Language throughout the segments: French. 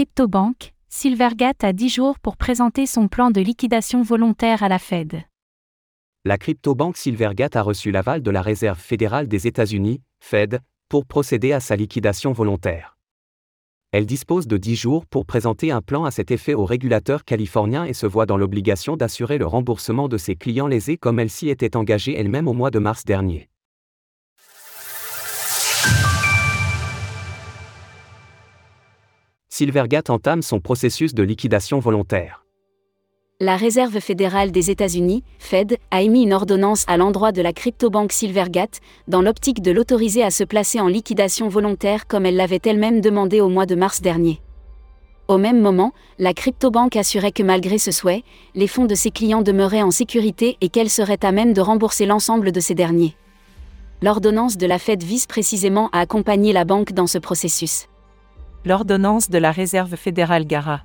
CryptoBank, Silvergate a 10 jours pour présenter son plan de liquidation volontaire à la Fed. La cryptobanque Silvergate a reçu l'aval de la Réserve fédérale des États-Unis, Fed, pour procéder à sa liquidation volontaire. Elle dispose de 10 jours pour présenter un plan à cet effet au régulateur californien et se voit dans l'obligation d'assurer le remboursement de ses clients lésés comme elle s'y était engagée elle-même au mois de mars dernier. Silvergate entame son processus de liquidation volontaire. La Réserve fédérale des États-Unis, Fed, a émis une ordonnance à l'endroit de la cryptobanque Silvergate, dans l'optique de l'autoriser à se placer en liquidation volontaire comme elle l'avait elle-même demandé au mois de mars dernier. Au même moment, la cryptobanque assurait que malgré ce souhait, les fonds de ses clients demeuraient en sécurité et qu'elle serait à même de rembourser l'ensemble de ces derniers. L'ordonnance de la Fed vise précisément à accompagner la banque dans ce processus. L'ordonnance de la Réserve fédérale Gara.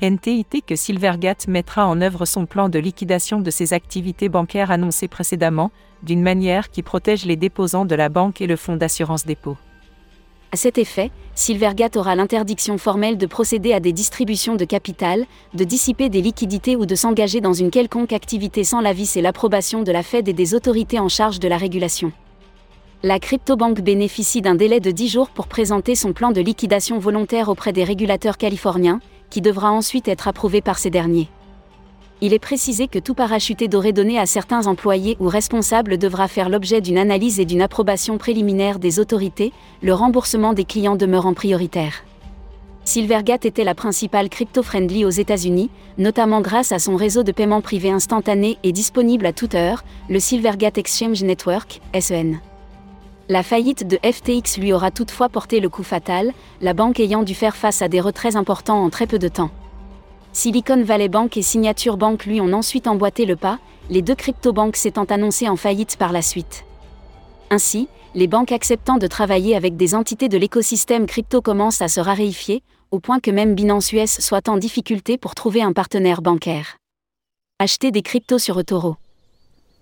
NTIT que Silvergate mettra en œuvre son plan de liquidation de ses activités bancaires annoncé précédemment, d'une manière qui protège les déposants de la banque et le fonds d'assurance dépôt. À cet effet, Silvergate aura l'interdiction formelle de procéder à des distributions de capital, de dissiper des liquidités ou de s'engager dans une quelconque activité sans l'avis et l'approbation de la Fed et des autorités en charge de la régulation. La cryptobanque bénéficie d'un délai de 10 jours pour présenter son plan de liquidation volontaire auprès des régulateurs californiens, qui devra ensuite être approuvé par ces derniers. Il est précisé que tout parachuté doré donné à certains employés ou responsables devra faire l'objet d'une analyse et d'une approbation préliminaire des autorités, le remboursement des clients demeurant prioritaire. Silvergate était la principale crypto-friendly aux États-Unis, notamment grâce à son réseau de paiement privé instantané et disponible à toute heure, le Silvergate Exchange Network, SEN. La faillite de FTX lui aura toutefois porté le coup fatal, la banque ayant dû faire face à des retraits importants en très peu de temps. Silicon Valley Bank et Signature Bank lui ont ensuite emboîté le pas, les deux crypto-banques s'étant annoncées en faillite par la suite. Ainsi, les banques acceptant de travailler avec des entités de l'écosystème crypto commencent à se raréfier, au point que même Binance US soit en difficulté pour trouver un partenaire bancaire. Acheter des cryptos sur eToro.